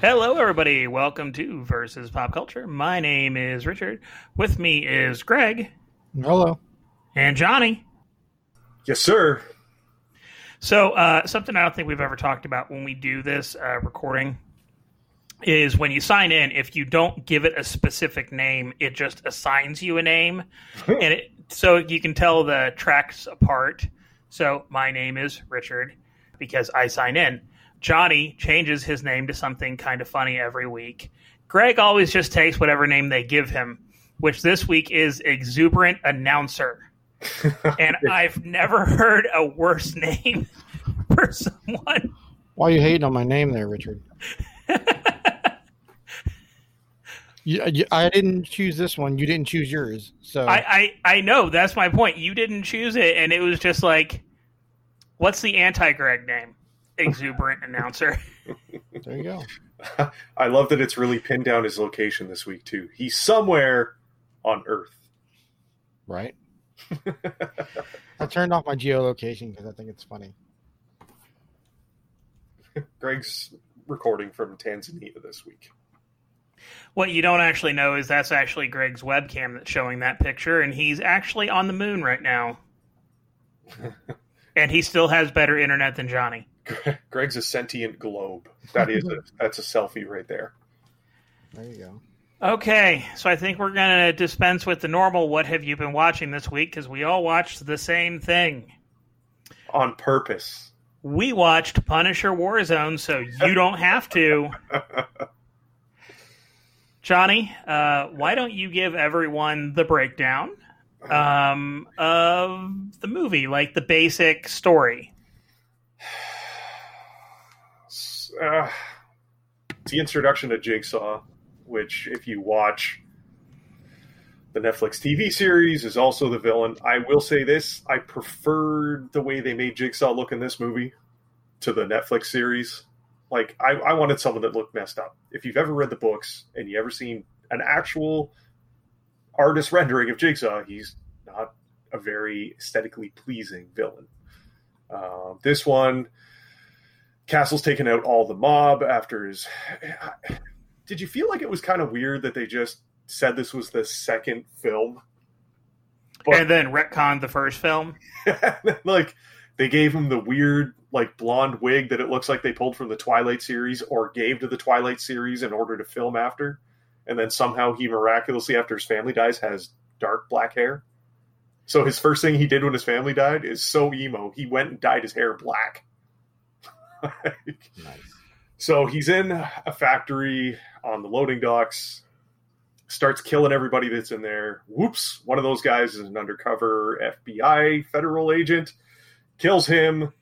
Hello, everybody. Welcome to Versus Pop Culture. My name is Richard. With me is Greg Hello. and Johnny. Yes, sir. So, uh, something I don't think we've ever talked about when we do this uh, recording is when you sign in, if you don't give it a specific name, it just assigns you a name. and it, so you can tell the tracks apart. So, my name is Richard because I sign in. Johnny changes his name to something kind of funny every week. Greg always just takes whatever name they give him, which this week is Exuberant Announcer. and I've never heard a worse name for someone. Why are you hating on my name there, Richard? you, you, I didn't choose this one. You didn't choose yours. So I, I, I know that's my point. You didn't choose it, and it was just like, what's the anti Greg name? Exuberant Announcer. there you go. I love that it's really pinned down his location this week too. He's somewhere on Earth. Right. I turned off my geolocation because I think it's funny. Greg's recording from Tanzania this week. What you don't actually know is that's actually Greg's webcam that's showing that picture, and he's actually on the moon right now. and he still has better internet than Johnny. Greg's a sentient globe. That is a that's a selfie right there. There you go. Okay, so I think we're going to dispense with the normal what have you been watching this week because we all watched the same thing. On purpose. We watched Punisher Warzone, so you don't have to. Johnny, uh, why don't you give everyone the breakdown um, of the movie, like the basic story? Uh, it's the introduction to Jigsaw, which, if you watch the Netflix TV series, is also the villain. I will say this: I preferred the way they made Jigsaw look in this movie to the Netflix series. Like, I, I wanted someone that looked messed up. If you've ever read the books and you ever seen an actual artist rendering of Jigsaw, he's not a very aesthetically pleasing villain. Uh, this one, Castle's taken out all the mob after his. Did you feel like it was kind of weird that they just said this was the second film? But, and then retconned the first film? like, they gave him the weird, like, blonde wig that it looks like they pulled from the Twilight series or gave to the Twilight series in order to film after. And then somehow he miraculously, after his family dies, has dark black hair. So his first thing he did when his family died is so emo. He went and dyed his hair black. Nice. So he's in a factory on the loading docks, starts killing everybody that's in there. Whoops, one of those guys is an undercover FBI federal agent, kills him.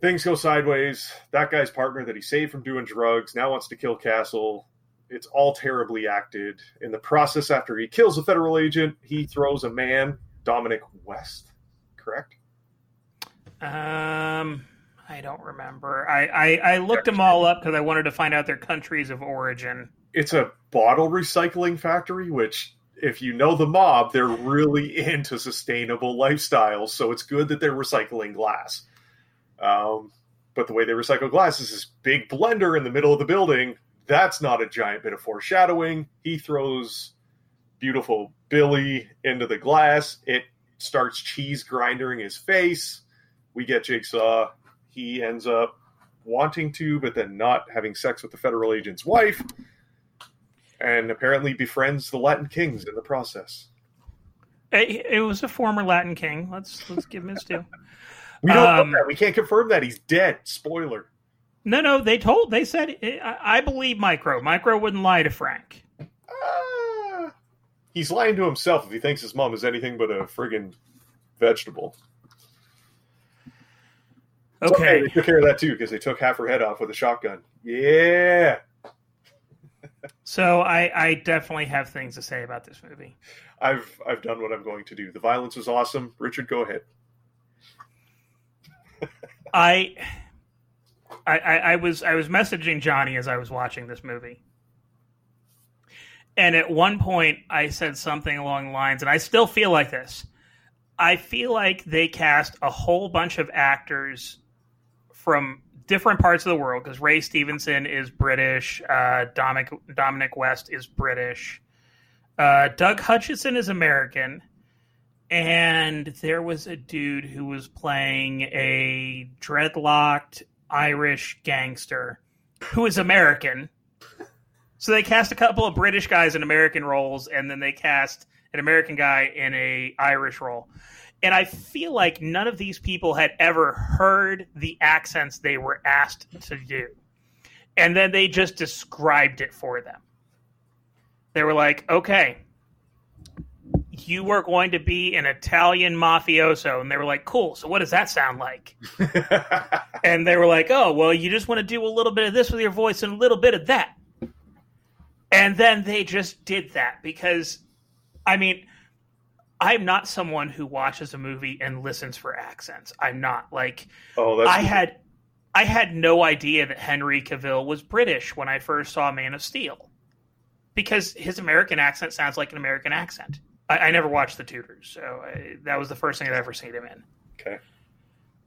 Things go sideways. That guy's partner that he saved from doing drugs now wants to kill Castle. It's all terribly acted. In the process, after he kills a federal agent, he throws a man, Dominic West, correct? Um, I don't remember. I, I, I looked them all up because I wanted to find out their countries of origin. It's a bottle recycling factory, which, if you know the mob, they're really into sustainable lifestyles. So it's good that they're recycling glass. Um, but the way they recycle glass is this big blender in the middle of the building. That's not a giant bit of foreshadowing. He throws beautiful Billy into the glass. It starts cheese grinding his face. We get Jigsaw he ends up wanting to, but then not having sex with the federal agent's wife, and apparently befriends the Latin kings in the process. It, it was a former Latin king. Let's let's give him his due. we don't um, know that. We can't confirm that he's dead. Spoiler. No, no. They told. They said. I, I believe Micro. Micro wouldn't lie to Frank. Uh, he's lying to himself if he thinks his mom is anything but a friggin' vegetable. Okay. okay. They took care of that too because they took half her head off with a shotgun. Yeah. so I, I definitely have things to say about this movie. I've I've done what I'm going to do. The violence was awesome. Richard, go ahead. I, I I was I was messaging Johnny as I was watching this movie. And at one point I said something along the lines, and I still feel like this. I feel like they cast a whole bunch of actors from different parts of the world because Ray Stevenson is British, uh, Dominic Dominic West is British, uh, Doug Hutchison is American, and there was a dude who was playing a dreadlocked Irish gangster who is American. So they cast a couple of British guys in American roles, and then they cast an American guy in a Irish role. And I feel like none of these people had ever heard the accents they were asked to do. And then they just described it for them. They were like, okay, you were going to be an Italian mafioso. And they were like, cool. So what does that sound like? and they were like, oh, well, you just want to do a little bit of this with your voice and a little bit of that. And then they just did that because, I mean, I'm not someone who watches a movie and listens for accents. I'm not like oh, that's I had I had no idea that Henry Cavill was British when I first saw Man of Steel because his American accent sounds like an American accent. I, I never watched The Tudors, so I, that was the first thing I'd ever seen him in. okay.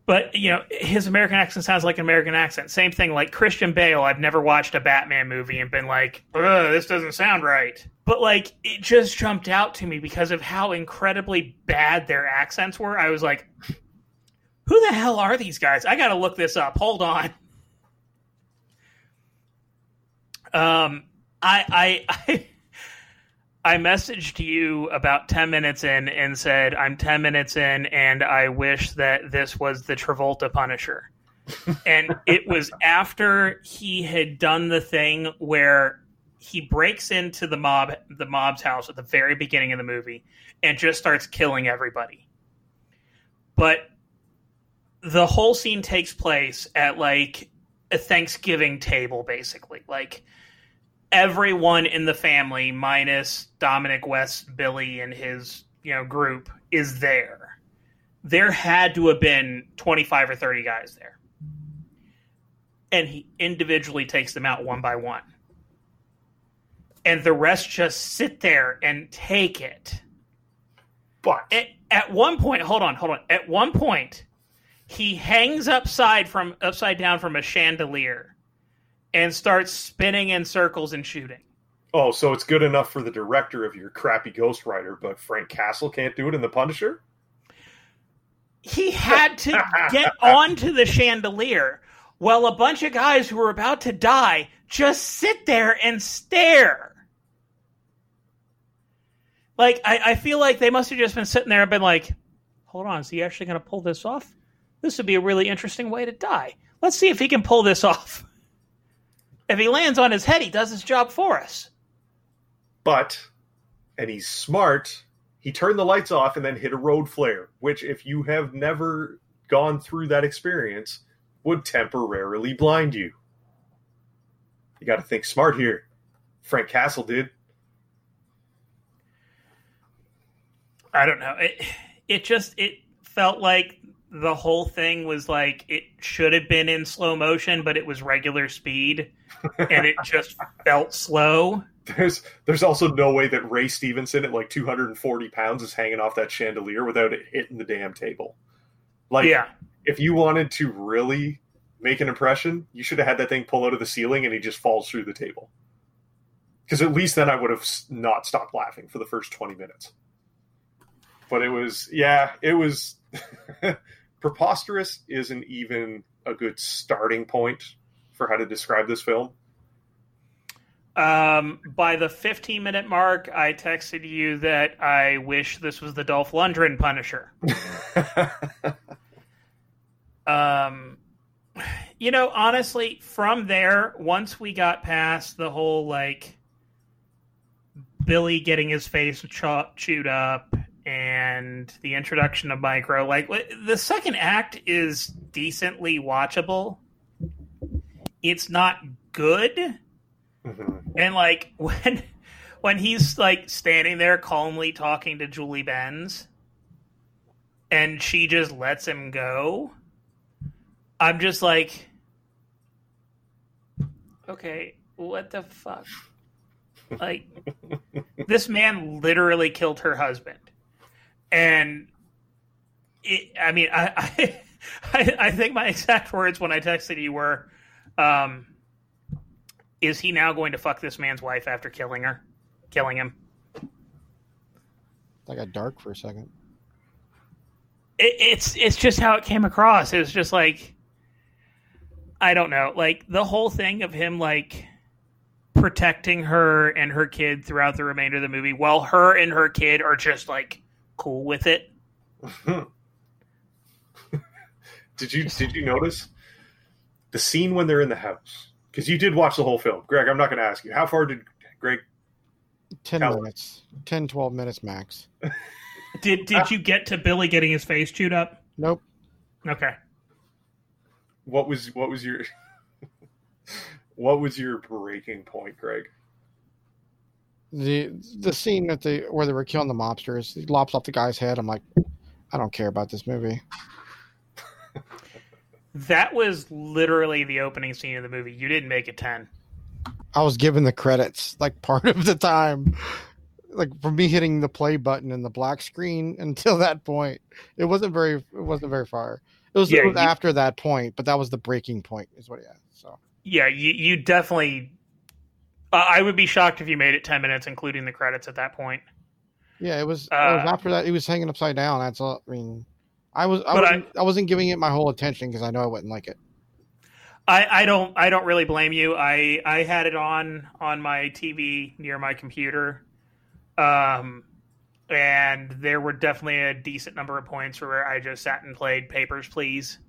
But you know, his American accent sounds like an American accent. Same thing, like Christian Bale. I've never watched a Batman movie and been like, "Ugh, this doesn't sound right." But like, it just jumped out to me because of how incredibly bad their accents were. I was like, "Who the hell are these guys?" I got to look this up. Hold on. Um, I I. I I messaged you about 10 minutes in and said, I'm 10 minutes in and I wish that this was the Travolta Punisher. and it was after he had done the thing where he breaks into the mob the mob's house at the very beginning of the movie and just starts killing everybody. But the whole scene takes place at like a Thanksgiving table basically. Like everyone in the family minus Dominic West, Billy and his, you know, group is there. There had to have been 25 or 30 guys there. And he individually takes them out one by one. And the rest just sit there and take it. But At, at one point, hold on, hold on. At one point, he hangs upside from upside down from a chandelier and starts spinning in circles and shooting. oh, so it's good enough for the director of your crappy Ghost Rider, but Frank Castle can't do it in The Punisher. He had to get onto the chandelier while a bunch of guys who were about to die just sit there and stare. Like, I, I feel like they must have just been sitting there and been like, hold on, is he actually going to pull this off? This would be a really interesting way to die. Let's see if he can pull this off. If he lands on his head, he does his job for us. But, and he's smart, he turned the lights off and then hit a road flare, which, if you have never gone through that experience, would temporarily blind you. You got to think smart here. Frank Castle did. I don't know. It it just it felt like the whole thing was like it should have been in slow motion, but it was regular speed, and it just felt slow. There's there's also no way that Ray Stevenson at like 240 pounds is hanging off that chandelier without it hitting the damn table. Like, yeah, if you wanted to really make an impression, you should have had that thing pull out of the ceiling and he just falls through the table. Because at least then I would have not stopped laughing for the first 20 minutes. But it was, yeah, it was preposterous. Isn't even a good starting point for how to describe this film. Um, by the 15 minute mark, I texted you that I wish this was the Dolph Lundgren Punisher. Um, you know, honestly, from there, once we got past the whole like Billy getting his face chewed up and the introduction of Micro, like the second act is decently watchable. It's not good. Mhm. And like when when he's like standing there calmly talking to Julie Benz and she just lets him go, I'm just like okay, what the fuck? Like this man literally killed her husband. And it, I mean I, I I, I think my exact words when I texted you were, um, "Is he now going to fuck this man's wife after killing her, killing him?" That got dark for a second. It, it's it's just how it came across. It was just like, I don't know, like the whole thing of him like protecting her and her kid throughout the remainder of the movie, while her and her kid are just like cool with it. did you did you notice the scene when they're in the house? Because you did watch the whole film, Greg. I'm not going to ask you how far did Greg 10 Tell us. minutes. 10, 12 minutes max. Did did ah. you get to Billy getting his face chewed up? Nope. Okay. what was what was your what was your breaking point, Greg? The the scene that they where they were killing the mobsters, he lops off the guy's head. I'm like, I don't care about this movie. That was literally the opening scene of the movie. You didn't make it 10. I was given the credits like part of the time. Like from me hitting the play button and the black screen until that point. It wasn't very it wasn't very far. It was, Yeah, it was you- after that point, but that was the breaking point, is what yeah. So Yeah, you, you definitely. Uh, I would be shocked if you made it 10 minutes, including the credits at that point. yeah, it was, it Uh, was after that he was hanging upside down. That's all I mean I was I wasn't, I, wasn't giving it my whole attention because I know I wouldn't like it. I, I don't I don't really blame you. I I had it on on my TV near my computer, um, and there were definitely a decent number of points where I just sat and played Papers, Please.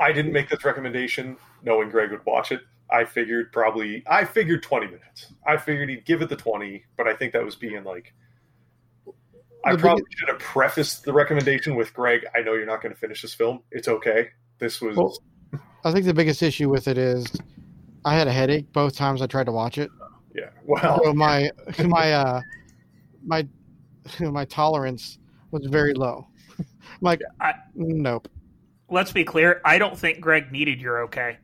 I didn't make this recommendation knowing Greg would watch it. I figured probably I figured 20 minutes. I figured he'd give it the 20, but I think that was being like I The probably should have prefaced the recommendation with Greg, I know you're not going to finish this film. It's okay. This was Well- I think the biggest issue with it is I had a headache both times I tried to watch it. yeah. Well, So my my uh my my tolerance was very low. I'm like I- nope. Let's be clear. I don't think Greg needed your okay.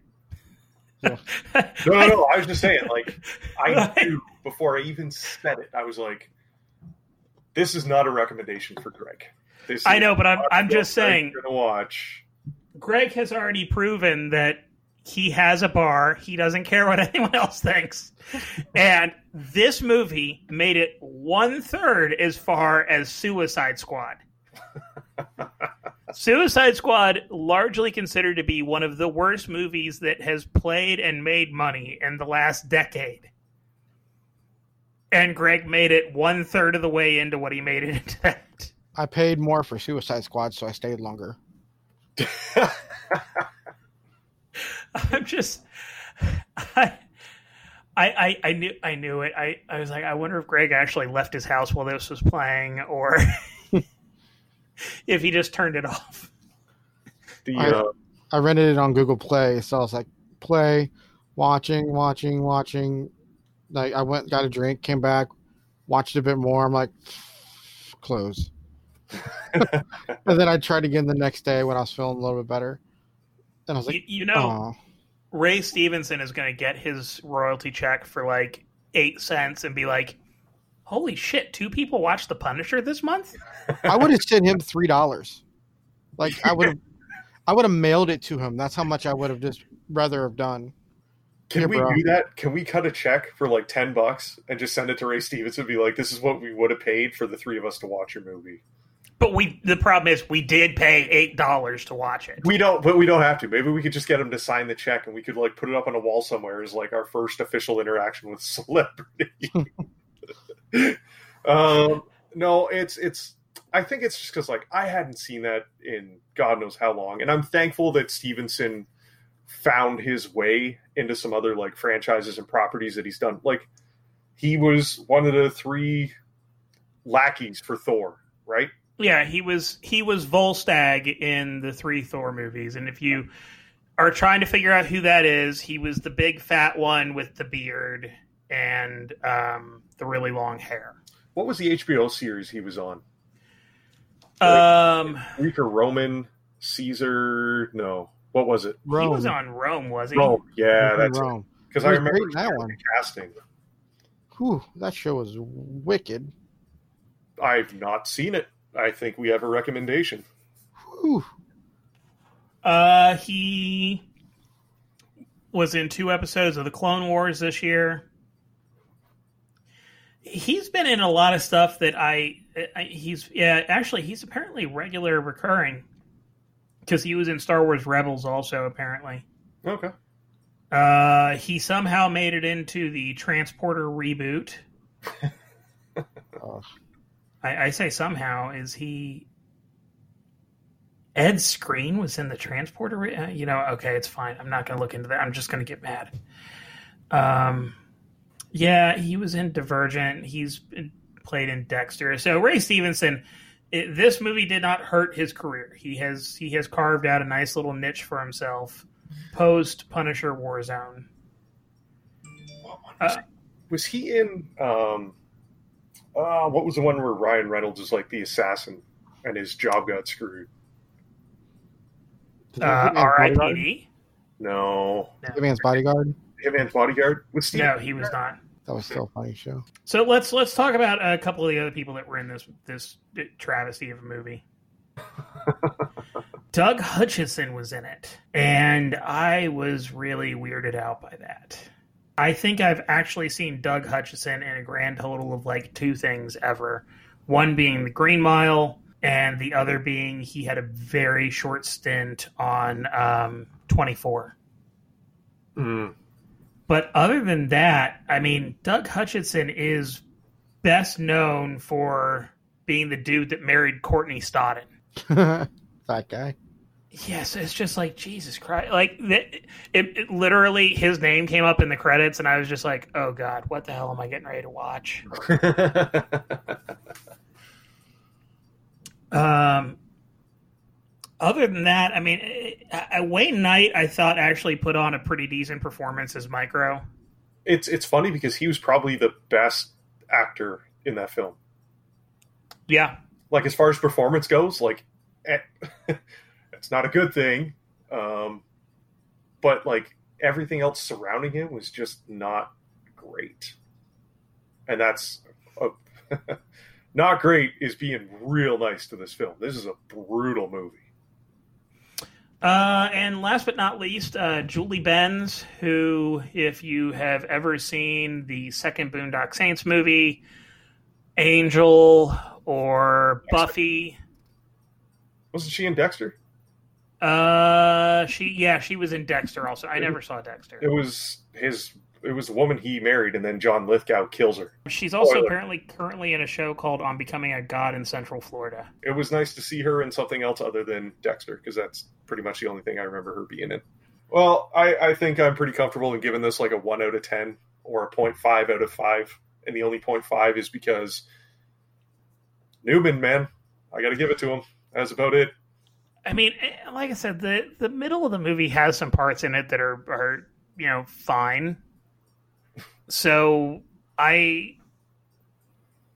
Yeah. no, no, no. I was just saying, like, I knew before I even said it, I was like, this is not a recommendation for Greg. This I know, but I'm I'm just saying. Gonna watch. Greg has already proven that he has a bar. He doesn't care what anyone else thinks. And this movie made it one third as far as Suicide Squad. Suicide Squad, largely considered to be one of the worst movies that has played and made money in the last decade. And Greg made it one third of the way into what he made it into. I paid more for Suicide Squad, so I stayed longer. I'm just I, I I I knew I knew it. I, I was like, I wonder if Greg actually left his house while this was playing or if he just turned it off. the I- uh, I rented it on Google Play, so I was like, play, watching, watching, watching. Like I went, got a drink, came back, watched a bit more. I'm like, close. and then I tried again the next day when I was feeling a little bit better, and I was You, like, you know, oh, Ray Stevenson is going to get his royalty check for like eight cents and be like, "Holy shit! Two people watched The Punisher this month." I would have sent him three dollars. Like I would have, I would have mailed it to him. That's how much I would have just rather have done. Can Yeah, we bro. do that? Can we cut a check for like ten bucks and just send it to Ray Stevenson? and Be like, this is what we would have paid for the three of us to watch your movie. But we the problem is we did pay eight dollars to watch it. We don't, but we don't have to. Maybe we could just get him to sign the check, and we could like put it up on a wall somewhere as like our first official interaction with celebrity. um, no, it's it's. I think it's just because like I hadn't seen that in God knows how long, and I'm thankful that Stevenson found his way into some other like franchises and properties that he's done. Like he was one of the three lackeys for Thor, right? Yeah, he was he was Volstagg in the three Thor movies, and if you are trying to figure out who that is, he was the big fat one with the beard and um, the really long hair. What was the HBO series he was on? Um, Greek or Roman, Caesar? No, what was it? he was on Rome, was he? Rome. Yeah, that's Rome. because I was remember great that one. casting. Whew, that show was wicked. I've not seen it. I think we have a recommendation. Whew. Uh, he was in two episodes of the Clone Wars this year. He's been in a lot of stuff that I, I he's yeah actually he's apparently regular recurring because he was in Star Wars Rebels also apparently. Okay. Uh, he somehow made it into the Transporter reboot. Oh, I, I say somehow is he Ed Skrein was in the transporter. re- uh, You know, okay, it's fine. I'm not going to look into that. I'm just going to get mad. Um, yeah, he was in Divergent. He's been, played in Dexter. So Ray Stevenson, it, this movie did not hurt his career. He has he has carved out a nice little niche for himself post Punisher Warzone. Uh, Was he in? Um, uh, what was the one where Ryan Reynolds is like the assassin and his job got screwed? Did uh, Hitman's Bodyguard? R.I.P.D. No, Hitman's Bodyguard. Hitman's Bodyguard with Steve. No, he was not. That was still a funny show. So let's let's talk about a couple of the other people that were in this this travesty of a movie. Doug Hutchison was in it, and I was really weirded out by that. I think I've actually seen Doug Hutchison in a grand total of like two things ever. One being The Green Mile, and the other being he had a very short stint on um, 24. Mm. But other than that, I mean, Doug Hutchison is best known for being the dude that married Courtney Stodden. that guy. Yes, it's just like Jesus Christ. Like it, it, it literally, his name came up in the credits, and I was just like, "Oh God, what the hell am I getting ready to watch?" Um, other than that, I mean, I, I, Wayne Knight, I thought actually put on a pretty decent performance as Micro. it's it's funny because he was probably the best actor in that film. Yeah, Like as far as performance goes, like eh, it's not a good thing, um, but like everything else surrounding him was just not great, and that's a, not great. Is being real nice to this film. This is a brutal movie. Uh, and last but not least, uh, Julie Benz, who, if you have ever seen the second Boondock Saints movie, Angel or Buffy, Wasn't she in Dexter? uh, she yeah, she was in Dexter also. I never saw Dexter. It was his. It was the woman he married, and then John Lithgow kills her. She's also Spoiler. apparently currently in a show called On Becoming a God in Central Florida. It was nice to see her in something else other than Dexter, because that's pretty much the only thing I remember her being in. Well, I, I think I'm pretty comfortable in giving this like a one out of ten or a 0.5 out of five, and the only 0.5 is because Newman, man, I got to give it to him. That's about it. I mean, eh, like I said, the the middle of the movie has some parts in it that are are you know fine. So I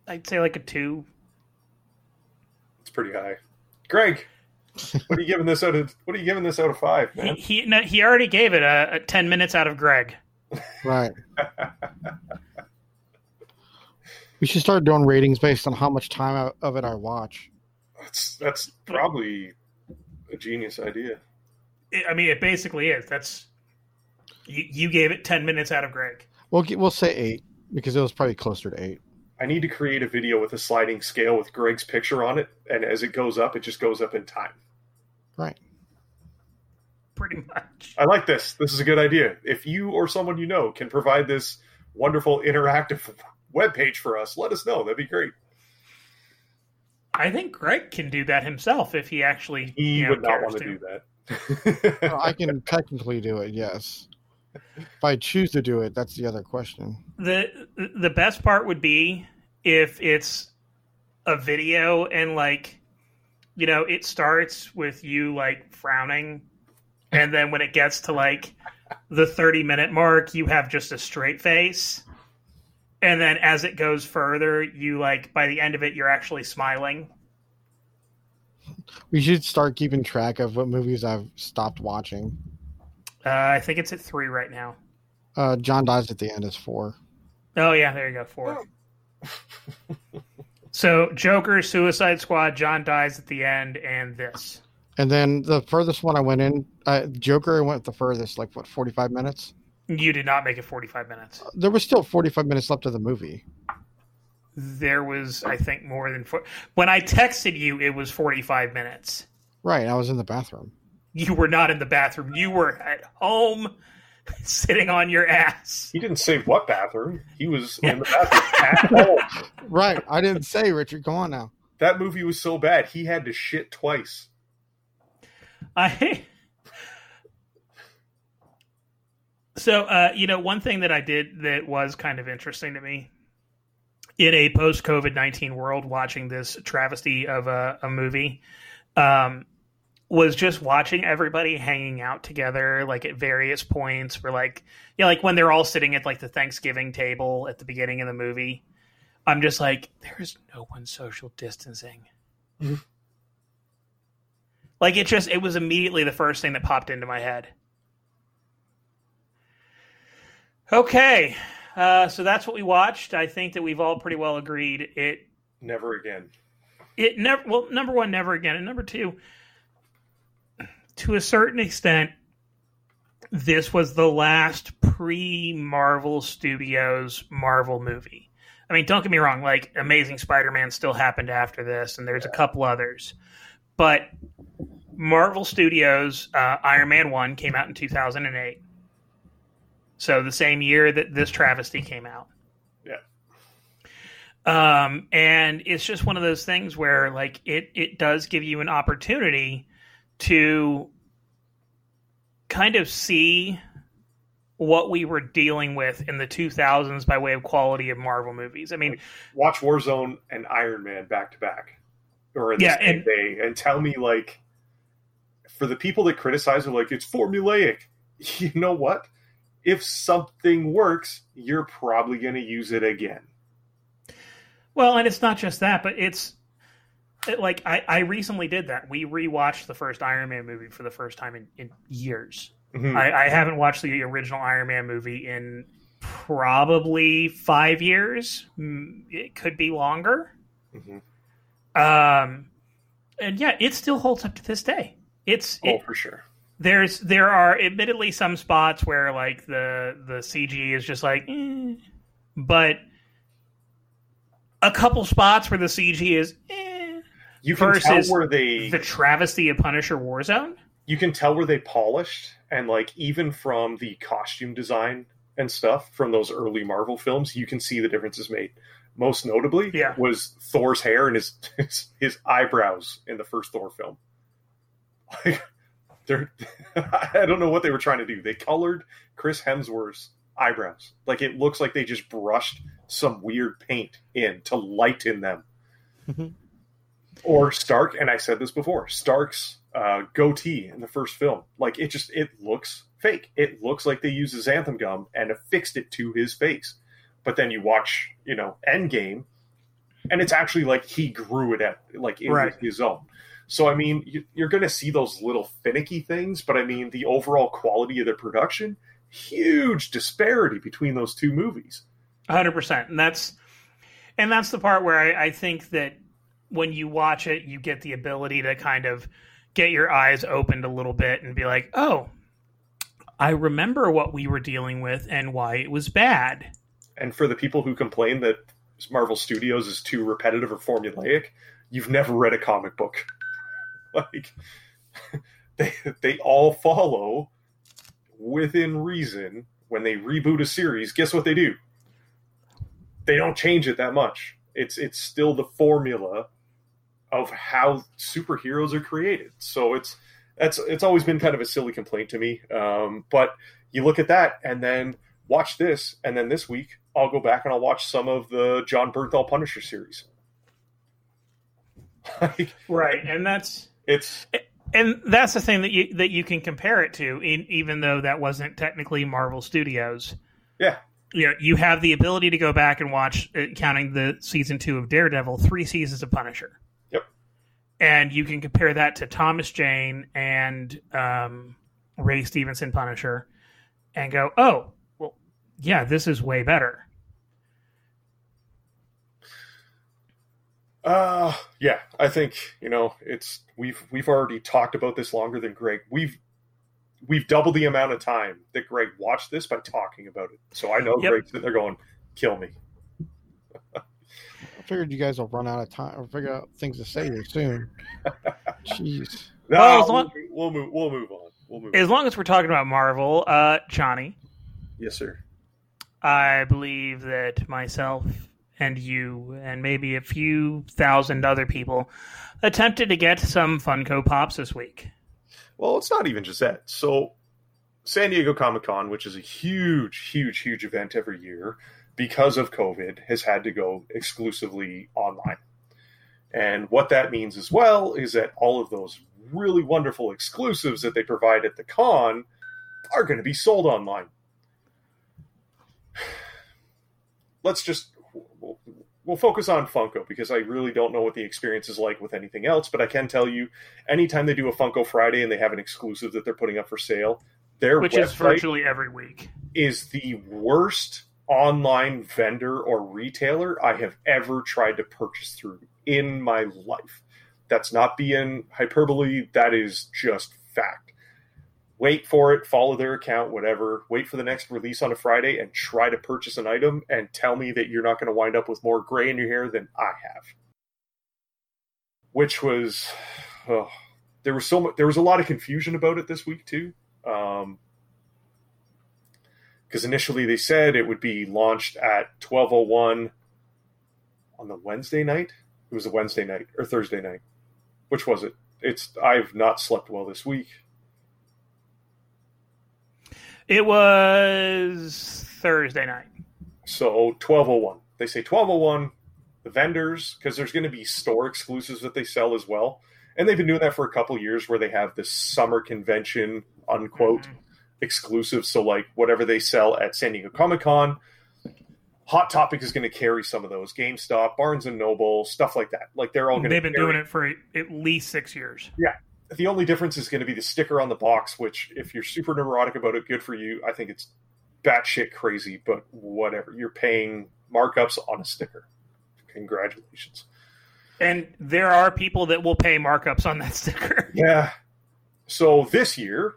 I'd say like a two. It's pretty high. Greg, what are you giving this out of? What are you giving this out of five, He man? he, no, he already gave it a, a ten minutes out of Greg. Right. we should start doing ratings based on how much time out of it I watch. That's that's probably a genius idea. I I mean, it basically is. That's you, you gave it ten minutes out of Greg. We'll get, we'll say eight because it was probably closer to eight. I need to create a video with a sliding scale with Greg's picture on it, and as it goes up, it just goes up in time. Right. Pretty much. I like this. This is a good idea. If you or someone you know can provide this wonderful interactive web page for us, let us know. That'd be great. I think Greg can do that himself if he actually He you know, would not cares want to to. do that. Well, I can technically do it, yes. If I choose to do it, that's the other question. the the best part would be if it's a video and like you know it starts with you like frowning and then when it gets to like the 30 minute mark you have just a straight face and then as it goes further you like by the end of it you're actually smiling We should start keeping track of what movies I've stopped watching. Uh, i think it's at three right now Uh, John dies at the end is four. oh yeah there you go four So Joker, Suicide Squad, John dies at the end, and this. And then the furthest one I went in, uh, Joker went the furthest, like what, 45 minutes? You did not make it 45 minutes. There was still 45 minutes left of the movie. There was, I think, more than four. When I texted you, it was 45 minutes. Right. I was in the bathroom. You were not in the bathroom. You were at home sitting on your ass. He didn't say what bathroom. He was in the bathroom at home. Right. I didn't say, Richard. Come on now. That movie was so bad, he had to shit twice. I. So, uh, you know, one thing that I did that was kind of interesting to me in a post COVID 19 world, watching this travesty of a, a movie, um, was just watching everybody hanging out together, like at various points. Where, like, you know, like when they're all sitting at like the Thanksgiving table at the beginning of the movie. I'm just like, there is no one social distancing. like, it just, it was immediately the first thing that popped into my head. Okay, uh, so that's what we watched. I think that we've all pretty well agreed it Never again. it never well number one never again and number two to a certain extent this was the last pre Marvel Studios Marvel movie. I mean, don't get me wrong, like Amazing Spider-Man still happened after this and there's a couple others. But Marvel Studios uh, Iron Man 1 came out in 2008. So the same year that this travesty came out. Yeah. Um, and it's just one of those things where like it it does give you an opportunity to kind of see what we were dealing with in the 2000s by way of quality of Marvel movies. I mean, Watch Warzone and Iron Man back to back, or in Yeah, and- day, and tell me like, for the people that criticize it, like it's formulaic. You know what? If something works, you're probably going to use it again. well, and it's not just that, but it's it, like I, I recently did that. We rewatched the first Iron Man movie for the first time in, in years. Mhm. I, I haven't watched the original Iron Man movie in probably five years. Mm, It could be longer. Mhm. Um, and yeah, it still holds up to this day. It's Oh, it, for sure. there's there are admittedly some spots where like the the CG is just like, eh, but a couple spots where the CG is eh, You can versus tell where they the travesty of Punisher Warzone. you can tell where they polished and like even from the costume design and stuff from those early Marvel films, you can see the differences made. Most notably Yeah. was Thor's hair and his, his his eyebrows in the first Thor film. Like they're I don't know what they were trying to do. They colored Chris Hemsworth's eyebrows. Like it looks like they just brushed some weird paint in to lighten them. Mhm. Or Stark, and I said this before, Stark's uh, goatee in the first film, like it just it looks fake. It looks like they used a xanthan gum and affixed it to his face. But then you watch, you know, Endgame, and it's actually like he grew it at like it Right. his own. So I mean, you, you're going to see those little finicky things, but I mean, the overall quality of the production, huge disparity between those two movies. hundred percent, and that's and that's the part where I, I think that when you watch it, you get the ability to kind of get your eyes opened a little bit and be like, "Oh, I remember what we were dealing with and why it was bad." And for the people who complain that Marvel Studios is too repetitive or formulaic, you've never read a comic book. like they they all follow within reason when they reboot a series, guess what they do? They don't change it that much. It's it's still the formula of how superheroes are created. So it's that's it's always been kind of a silly complaint to me. Um, but you look at that and then watch this, and then this week I'll go back and I'll watch some of the Jon Bernthal Punisher series. like Right, and that's it's and that's the thing that you that you can compare it to, in, even though that wasn't technically Marvel Studios. yeah, You know, you have the ability to go back and watch, uh, counting the season two of Daredevil, three seasons of Punisher. And you can compare that to Thomas Jane and um, Ray Stevenson Punisher, and go, oh, well, yeah, this is way better. Uh yeah, I think you know it's we've we've already talked about this longer than Greg. We've we've doubled the amount of time that Greg watched this by talking about it. So I know Yep. Greg's sitting there going, "Kill me." I figured you guys will run out of time or figure out things to say here soon. Jeez. No, Well, as we'll, long- we'll move. We'll move on. We'll move. As long as we're talking about Marvel, uh, Johnny, Yes, sir. I believe that myself and you and maybe a few thousand other people attempted to get some Funko Pops this week. Well, it's not even just that. So, San Diego Comic Con, which is a huge, huge, huge event every year, because of COVID, has had to go exclusively online. And what that means as well is that all of those really wonderful exclusives that they provide at the con are going to be sold online. Let's just we'll, we'll focus on Funko because I really don't know what the experience is like with anything else, but I can tell you anytime they do a Funko Friday and they have an exclusive that they're putting up for sale, their Which is virtually every week. is the worst online vendor or retailer I have ever tried to purchase through in my life. That's not being hyperbole, that is just fact. Wait for it, follow their account, whatever. Wait for the next release on a Friday and try to purchase an item and tell me that you're not going to wind up with more gray in your hair than I have. Which was, oh, there was so much, there was a lot of confusion about it this week too. Um, because initially they said it would be launched at 1201 on the Wednesday night. It was a Wednesday night or Thursday night. Which was it? It's I've not slept well this week. It was Thursday night. So 1201. They say 1201 the vendors because there's going to be store exclusives that they sell as well. And they've been doing that for a couple years where they have this summer convention unquote Mhm. Exclusive. So like whatever they sell at San Diego Comic Con, Hot Topic is going to carry some of those. GameStop, Barnes and Noble, stuff like that. Like they're all going to. They've been doing it for at least six years. Yeah. The only difference is going to be the sticker on the box. Which, if you're super neurotic about it, good for you. I think it's batshit crazy, but whatever. You're paying markups on a sticker. Congratulations. And there are people that will pay markups on that sticker. Yeah. So this year,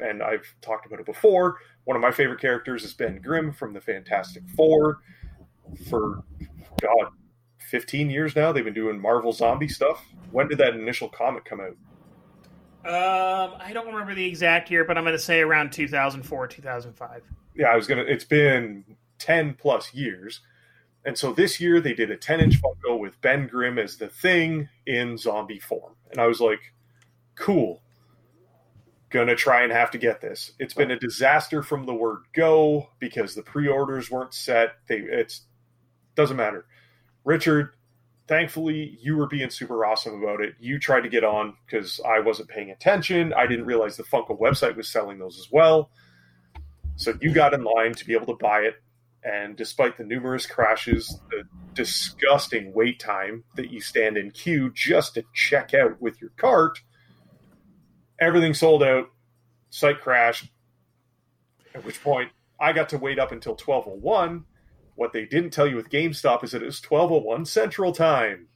and I've talked about it before, one of my favorite characters is Ben Grimm from the Fantastic Four. For God, 15 years now, they've been doing Marvel zombie stuff. When did that initial comic come out? Um, I don't remember the exact year, but I'm going to say around 2004, 2005. Yeah, I was gonna. It's been 10 plus years, and so this year they did a 10 inch Funko with Ben Grimm as the Thing in zombie form, and I was like, cool. Gonna try and have to get this. It's been a disaster from the word go because the pre-orders weren't set. They it's doesn't matter. Richard, thankfully you were being super awesome about it. You tried to get on because I wasn't paying attention. I didn't realize the Funko website was selling those as well. So you got in line to be able to buy it. And despite the numerous crashes, the disgusting wait time that you stand in queue just to check out with your cart, everything sold out. Site crashed. At which point, I got to wait up until 1201. What they didn't tell you with GameStop is that it was 1201 Central Time.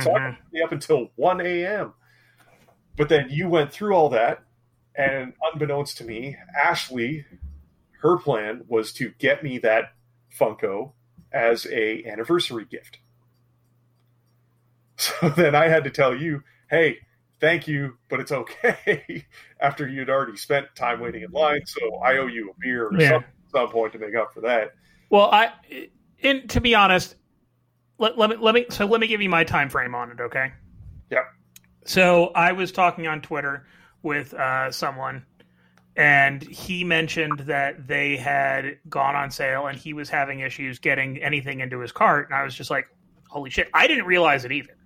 So I Mhm. got up until 1 a.m. But then you went through all that, and unbeknownst to me, Ashley, her plan was to get me that Funko as a anniversary gift. So then I had to tell you, hey, thank you, but it's okay. After you'd already spent time waiting in line, so I owe you a beer or Yeah. something at some point to make up for that. Well, I, and to be honest, let, let me let me so let me give you my time frame on it, okay? Yeah. So I was talking on Twitter with uh, someone, and he mentioned that they had gone on sale, and he was having issues getting anything into his cart, and I was just like, "Holy shit!" I didn't realize it either.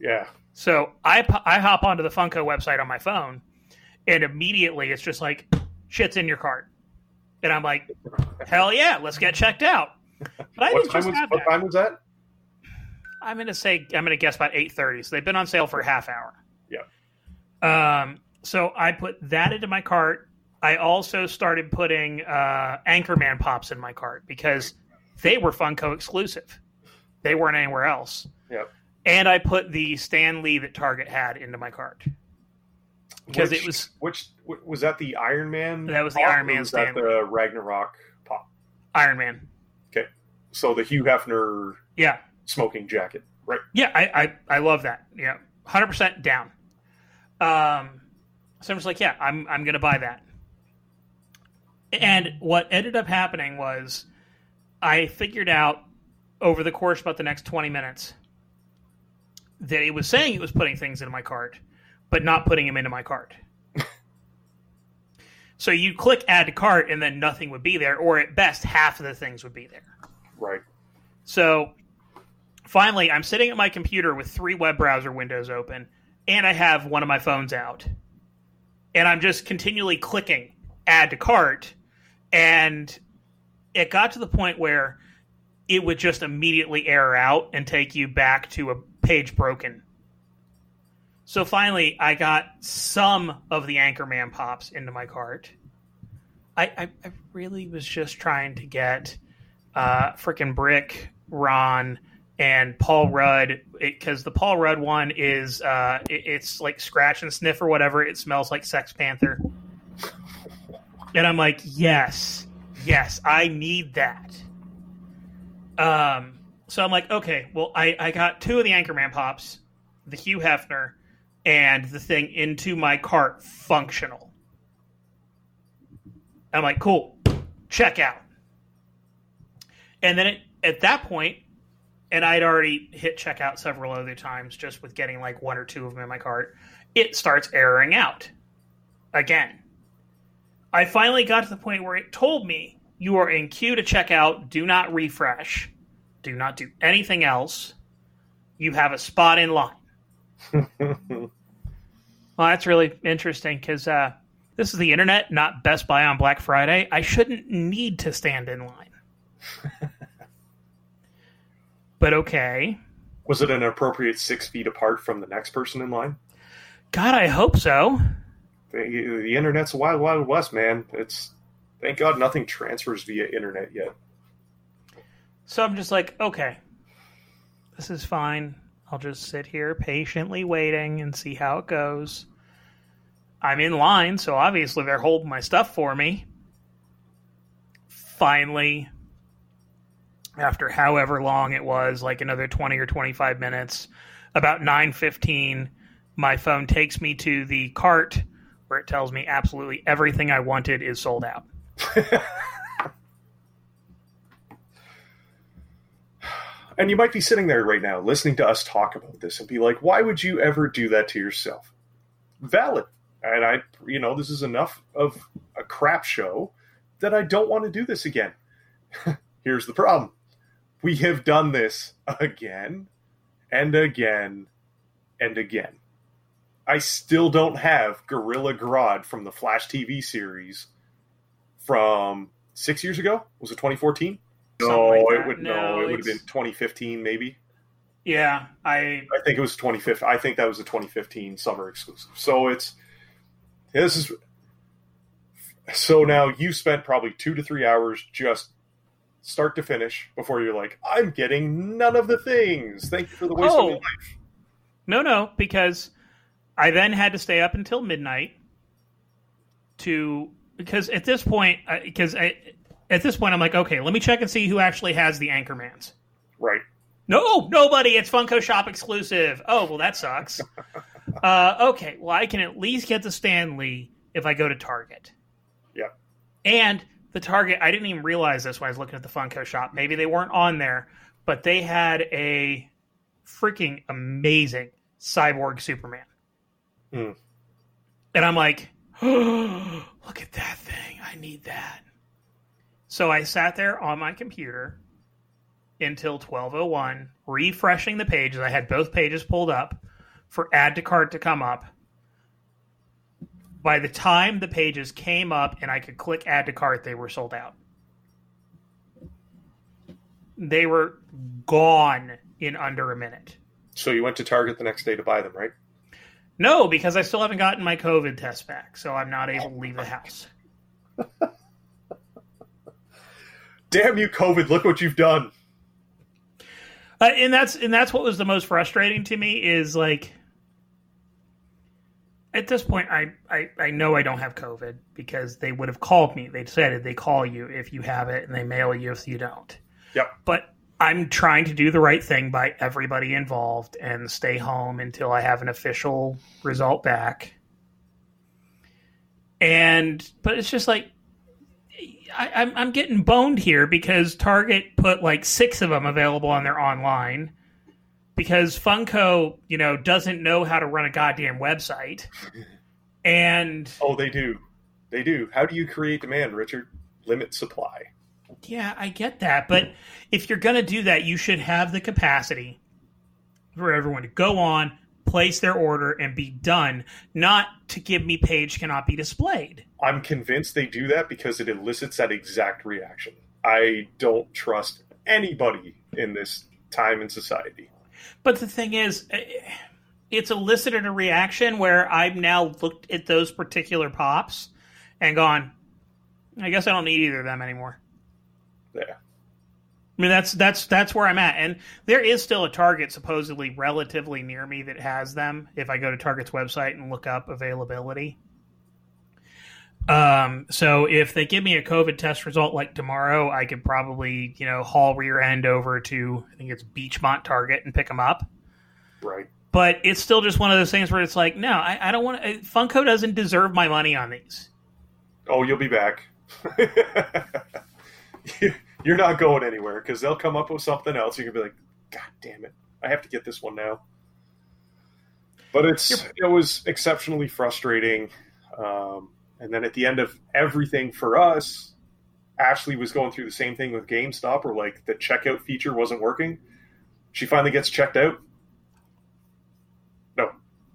Yeah. So I I hop onto the Funko website on my phone, and immediately it's just like, "Shit's in your cart," and I'm like, "Hell yeah, let's get checked out." But I What time, was, what that. time was that? I'm gonna say I'm gonna guess about eight thirty. So they've been on sale for a half hour. Yeah. Um. So I put that into my cart. I also started putting uh, Anchorman pops in my cart because they were Funko exclusive. They weren't anywhere else. Yep. And I put the Stan Lee that Target had into my cart because it was which was that the Iron Man? That was the Iron Man Was that Stan Lee. the Ragnarok pop? Iron Man. Okay, so the Hugh Hefner Yeah, smoking jacket, right? yeah, I I, I love that. Yeah, hundred percent down. Um, so I'm just like, yeah, I'm I'm gonna buy that. And what ended up happening was, I figured out over the course of about the next twenty minutes that it was saying it was putting things into my cart, but not putting them into my cart. so you click add to cart, and then nothing would be there, or at best half of the things would be there. Right. So finally, I'm sitting at my computer with three web browser windows open, and I have one of my phones out. And I'm just continually clicking add to cart. And it got to the point where it would just immediately error out and take you back to a page broken. So finally, I got some of the Anchorman pops into my cart. I, I, I really was just trying to get uh, freaking Brick, Ron, and Paul Rudd because the Paul Rudd one is uh, it- it's like scratch and sniff or whatever. It smells like Sex Panther, and I'm like, yes, yes, I need that. Um, so I'm like, okay, well, I I got two of the Anchorman pops, the Hugh Hefner, and the thing into my cart functional. I'm like, cool, check out. And then it, at that point, and I'd already hit checkout several other times just with getting like one or two of them in my cart, it starts erroring out again. I finally got to the point where it told me you are in queue to check out, do not refresh, do not do anything else. You have a spot in line. Well, that's really interesting because uh, this is the internet, not Best Buy on Black Friday. I shouldn't need to stand in line. but okay. Was it an appropriate six feet apart from the next person in line? God, I hope so. The, the internet's a wild, wild west, man. It's thank God nothing transfers via internet yet. So I'm just like, okay, this is fine. I'll just sit here patiently waiting and see how it goes. I'm in line, so obviously they're holding my stuff for me. Finally, after however long it was, like another 20 or 25 minutes, about 9:15, my phone takes me to the cart where it tells me absolutely everything I wanted is sold out. And you might be sitting there right now listening to us talk about this and be like, why would you ever do that to yourself? Valid. And I, you know, this is enough of a crap show that I don't want to do this again. Here's the problem we have done this again and again and again. I still don't have Gorilla Grodd from the Flash TV series from six years ago. Was it 2014? No, like it would no, No, it would have been 2015 maybe. Yeah, I I think it was 2015. I think that was a 2015 summer exclusive. So it's this is so now you spent probably two to three hours just start to finish before you're like, I'm getting none of the things. Thank you for the waste Oh. of my life. No, no, because I then had to stay up until midnight to because at this point, because I, at this point I'm like, okay, let me check and see who actually has the Anchormans. Right. No, nobody. It's Funko Shop exclusive. Oh, well, that sucks. uh, okay, well, I can at least get the Stan Lee if I go to Target. Yeah. And the Target, I didn't even realize this when I was looking at the Funko Shop. Maybe they weren't on there, but they had a freaking amazing cyborg Superman. Hmm. And I'm like, oh, look at that thing. I need that. So I sat there on my computer until 1201 refreshing the pages. I had both pages pulled up for add to cart to come up. By the time the pages came up and i could click add to cart they were sold out. They were gone in under a minute. So you went to Target the next day to buy them, right? no because i still haven't gotten my covid test back so i'm not able to leave the house Damn you, COVID! Look what you've done. Uh, and that's and that's what was the most frustrating to me is like at this point I, I I know I don't have COVID because they would have called me. They said they call you if you have it and they mail you if you don't. Yep. But I'm trying to do the right thing by everybody involved and stay home until I have an official result back. And but it's just like I, I'm I'm getting boned here because Target put like six of them available on their online because Funko, you know, doesn't know how to run a goddamn website. And Oh, they do. They do. How do you create demand, Richard? Limit supply. yeah, I get that, but if you're going to do that, you should have the capacity for everyone to go on, place their order and be done, not to give me page cannot be displayed. I'm convinced they do that because it elicits that exact reaction. I don't trust anybody in this time in society. But the thing is, eh, it's elicited a reaction where I've now looked at those particular pops and gone, I guess I don't need either of them anymore. Yeah. I mean that's that's that's where I'm at, and there is still a Target supposedly relatively near me that has them. If I go to Target's website and look up availability, um, so if they give me a COVID test result like tomorrow, I could probably you know haul rear end over to I think it's Beechmont Target and pick them up. Right. But it's still just one of those things where it's like, no, I, I don't want to. Funko doesn't deserve my money on these. Oh, you'll be back. You're not going anywhere because they'll come up with something else. You're gonna be like, God damn it, I have to get this one now. But it's it was exceptionally frustrating. Um, and then at the end of everything for us, Ashley was going through the same thing with GameStop, where like the checkout feature wasn't working. She finally gets checked out. No,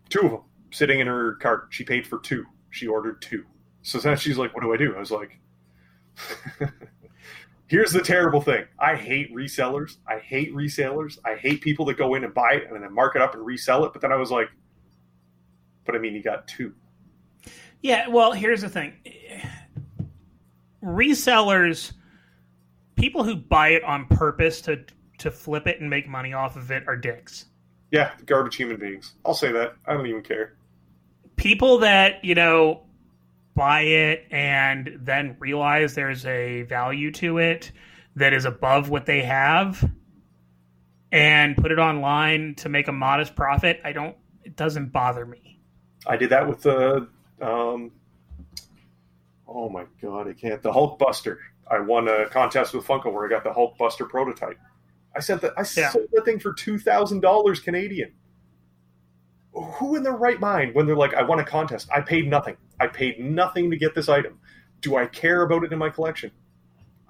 two of them sitting in her cart. She paid for two. She ordered two. So then she's like, "What do I do?" I was like, "Here's the terrible thing. I hate resellers. I hate resellers. I hate people that go in and buy it and then mark it up and resell it." But then I was like, "But I mean, you got two. Yeah, well, here's the thing. Resellers, people who buy it on purpose to to flip it and make money off of it are dicks. Yeah, garbage human beings. I'll say that. I don't even care. People that, you know, buy it and then realize there's a value to it that is above what they have and put it online to make a modest profit, I don't it doesn't bother me. I did that with the um, oh my god, I can't. The Hulk Buster. I won a contest with Funko where I got the Hulk Buster prototype. I sent that. I Yeah. sold that thing for two thousand dollars Canadian. Who in their right mind when they're like, "I won a contest. I paid nothing. I paid nothing to get this item. Do I care about it in my collection?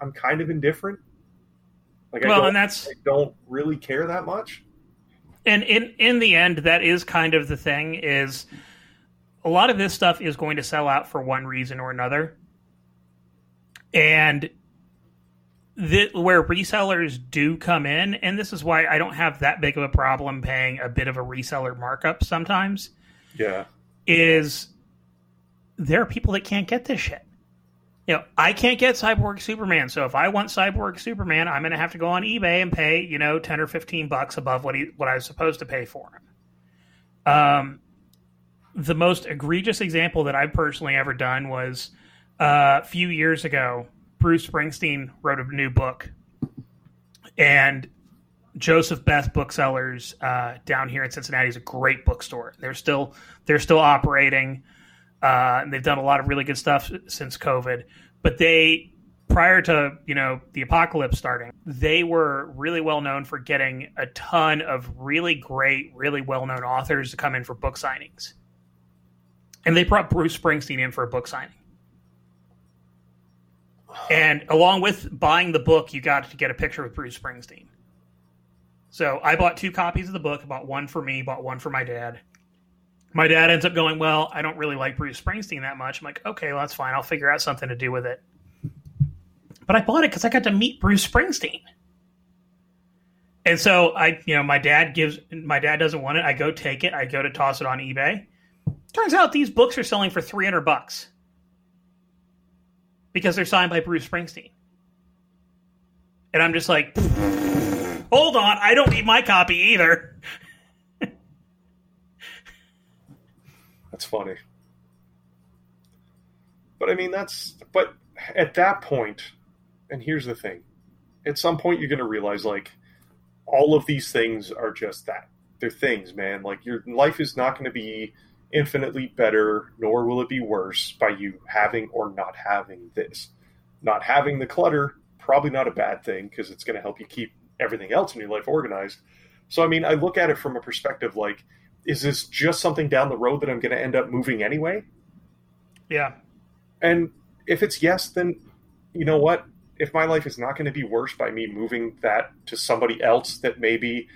I'm kind of indifferent. Like, I Well, don't, and that's I don't really care that much. and in in the end that is kind of the thing is a lot of this stuff is going to sell out for one reason or another and the, where resellers do come in and this is why i don't have that big of a problem paying a bit of a reseller markup sometimes Yeah, is there are people that can't get this shit you know i can't get cyborg superman so if i want cyborg superman i'm going to have to go on ebay and pay you know 10 or 15 bucks above what he what i was supposed to pay for him um the most egregious example that i've personally ever done was uh, a few years ago bruce springsteen wrote a new book and Joseph Beth Booksellers uh, down here in Cincinnati is a great bookstore. They're still they're still operating. Uh, and they've done a lot of really good stuff since COVID. But they prior to you know the apocalypse starting, they were really well known for getting a ton of really great, really well known authors to come in for book signings. And they brought Bruce Springsteen in for a book signing. And along with buying the book, you got to get a picture with Bruce Springsteen. So I bought two copies of the book. Bought one for me, bought one for my dad. My dad ends up going, Well, I don't really like Bruce Springsteen that much. I'm like, Okay, well, that's fine. I'll figure out something to do with it. But I bought it because I got to meet Bruce Springsteen. And so I, you know, my dad gives, my dad doesn't want it. I go take it. I go to toss it on eBay. Turns out these books are selling for 300 bucks because they're signed by Bruce Springsteen. And I'm just like, hold on, I don't need my copy either. That's funny. But I mean, that's but at that point, and here's the thing: at some point, you're going to realize like all of these things are just that. They're things, man. Like your life is not going to be infinitely better, nor will it be worse by you having or not having this. Not having the clutter, probably not a bad thing because it's going to help you keep everything else in your life organized. So, I mean, I look at it from a perspective like, is this just something down the road that I'm going to end up moving anyway? Yeah. And if it's yes, then you know what? If my life is not going to be worse by me moving that to somebody else that maybe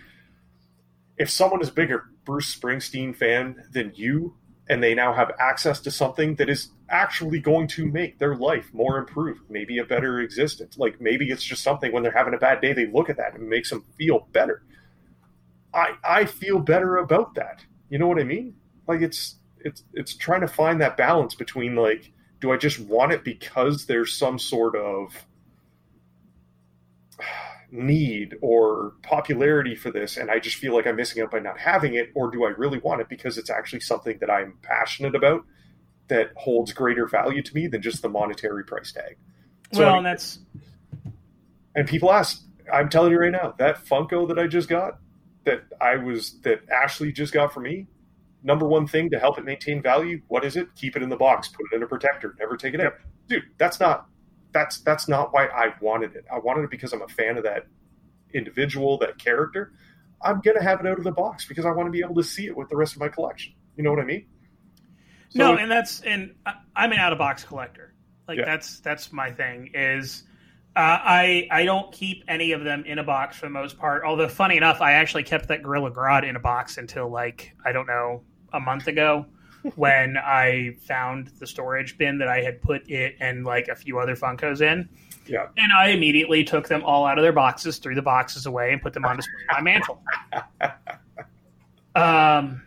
if someone is bigger Bruce Springsteen fan than you and they now have access to something that is actually going to make their life more improved, maybe a better existence. Like maybe it's just something when they're having a bad day, they look at that and it makes them feel better. I I feel better about that. You know what I mean? Like it's it's it's trying to find that balance between like do I just want it because there's some sort of need or popularity for this and I just feel like I'm missing out by not having it or do I really want it because it's actually something that I'm passionate about that holds greater value to me than just the monetary price tag. So well, I mean, and that's and people ask, I'm telling you right now, that Funko that I just got that I was that Ashley just got for me, number one thing to help it maintain value, what is it? Keep it in the box, put it in a protector, never take it out. Dude, that's not that's that's not why I wanted it. I wanted it because I'm a fan of that individual, that character. I'm gonna have it out of the box because I want to be able to see it with the rest of my collection. You know what I mean? So no, and that's and I'm an out of box collector. Like yeah. that's that's my thing. Is uh, I I don't keep any of them in a box for the most part. Although funny enough, I actually kept that Gorilla Grodd in a box until like I don't know a month ago when I found the storage bin that I had put it and like a few other Funkos in. Yeah. And I immediately took them all out of their boxes, threw the boxes away, and put them on display my mantle. Um.